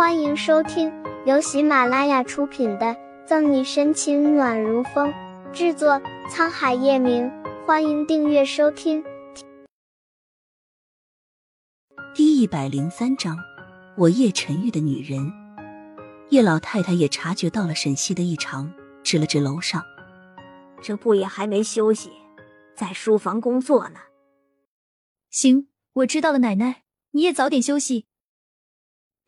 欢迎收听由喜马拉雅出品的《赠你深情暖如风》，制作沧海夜明。欢迎订阅收听。第一百零三章，我叶晨玉的女人。叶老太太也察觉到了沈西的异常，指了指楼上：“这不也还没休息，在书房工作呢。”行，我知道了，奶奶，你也早点休息。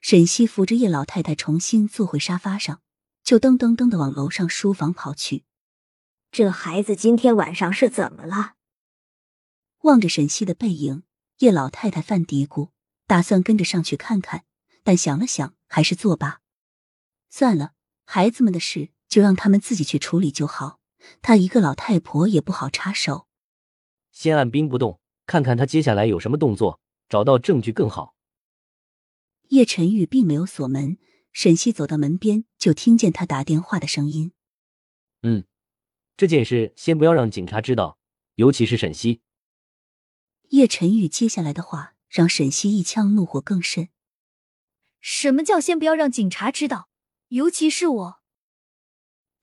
沈西扶着叶老太太重新坐回沙发上，就噔噔噔的往楼上书房跑去。这孩子今天晚上是怎么了？望着沈西的背影，叶老太太犯嘀咕，打算跟着上去看看，但想了想，还是作罢。算了，孩子们的事就让他们自己去处理就好，她一个老太婆也不好插手。先按兵不动。看看他接下来有什么动作，找到证据更好。叶晨玉并没有锁门，沈西走到门边，就听见他打电话的声音。嗯，这件事先不要让警察知道，尤其是沈西。叶晨玉接下来的话让沈西一腔怒火更甚。什么叫先不要让警察知道？尤其是我。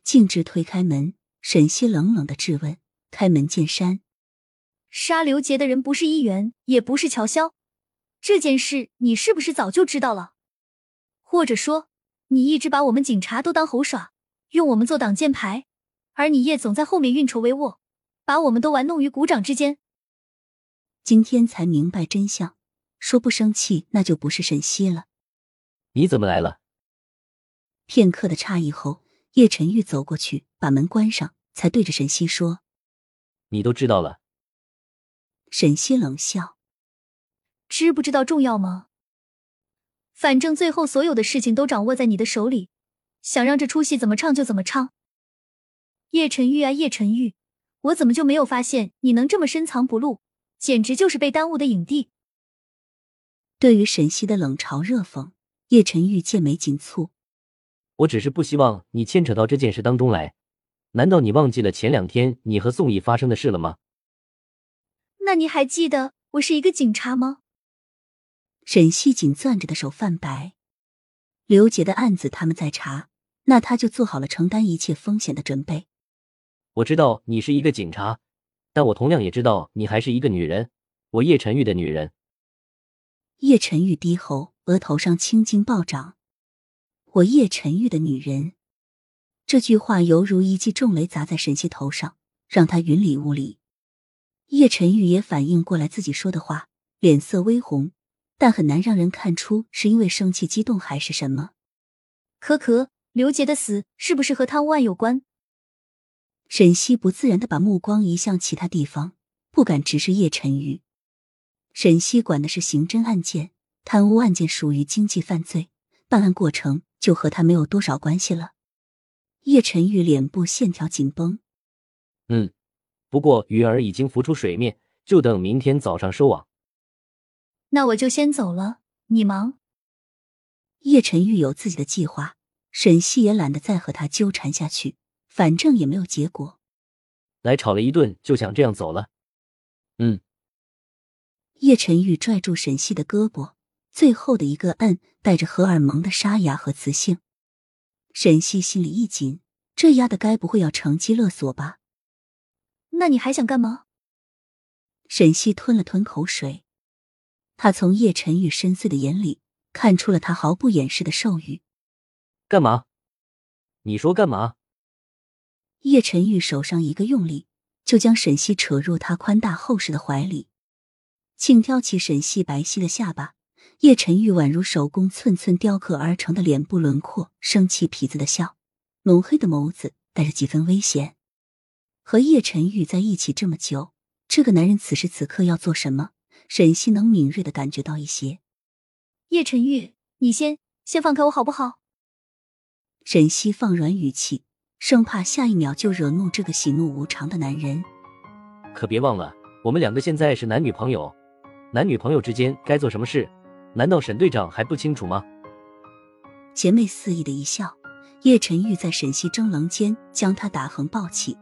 径直推开门，沈西冷冷的质问：“开门见山。”杀刘杰的人不是一元，也不是乔潇，这件事你是不是早就知道了？或者说，你一直把我们警察都当猴耍，用我们做挡箭牌，而你叶总在后面运筹帷幄，把我们都玩弄于股掌之间。今天才明白真相，说不生气那就不是沈西了。你怎么来了？片刻的诧异后，叶晨玉走过去，把门关上，才对着沈西说：“你都知道了。”沈西冷笑：“知不知道重要吗？反正最后所有的事情都掌握在你的手里，想让这出戏怎么唱就怎么唱。”叶晨玉啊，叶晨玉，我怎么就没有发现你能这么深藏不露？简直就是被耽误的影帝。对于沈西的冷嘲热讽，叶晨玉剑眉紧蹙：“我只是不希望你牵扯到这件事当中来。难道你忘记了前两天你和宋毅发生的事了吗？”那你还记得我是一个警察吗？沈西紧攥着的手泛白。刘杰的案子他们在查，那他就做好了承担一切风险的准备。我知道你是一个警察，但我同样也知道你还是一个女人，我叶晨玉的女人。叶晨玉低吼，额头上青筋暴涨。我叶晨玉的女人，这句话犹如一记重雷砸在沈西头上，让他云里雾里。叶晨玉也反应过来自己说的话，脸色微红，但很难让人看出是因为生气、激动还是什么。可可，刘杰的死是不是和贪污案有关？沈西不自然的把目光移向其他地方，不敢直视叶晨玉。沈西管的是刑侦案件，贪污案件属于经济犯罪，办案过程就和他没有多少关系了。叶晨玉脸部线条紧绷，嗯。不过鱼儿已经浮出水面，就等明天早上收网。那我就先走了，你忙。叶晨玉有自己的计划，沈西也懒得再和他纠缠下去，反正也没有结果。来吵了一顿，就想这样走了？嗯。叶晨玉拽住沈西的胳膊，最后的一个摁带着荷尔蒙的沙哑和磁性。沈西心里一紧，这丫的该不会要乘机勒索吧？那你还想干嘛？沈西吞了吞口水，他从叶晨玉深邃的眼里看出了他毫不掩饰的兽欲。干嘛？你说干嘛？叶晨玉手上一个用力，就将沈西扯入他宽大厚实的怀里，轻挑起沈西白皙的下巴。叶晨玉宛如手工寸寸雕刻而成的脸部轮廓，生气痞子的笑，浓黑的眸子带着几分危险。和叶晨玉在一起这么久，这个男人此时此刻要做什么？沈西能敏锐的感觉到一些。叶晨玉，你先先放开我好不好？沈西放软语气，生怕下一秒就惹怒这个喜怒无常的男人。可别忘了，我们两个现在是男女朋友，男女朋友之间该做什么事，难道沈队长还不清楚吗？邪魅肆意的一笑，叶晨玉在沈西怔棱间将他打横抱起。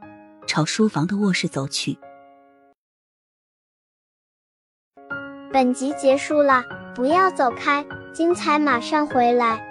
朝书房的卧室走去。本集结束了，不要走开，精彩马上回来。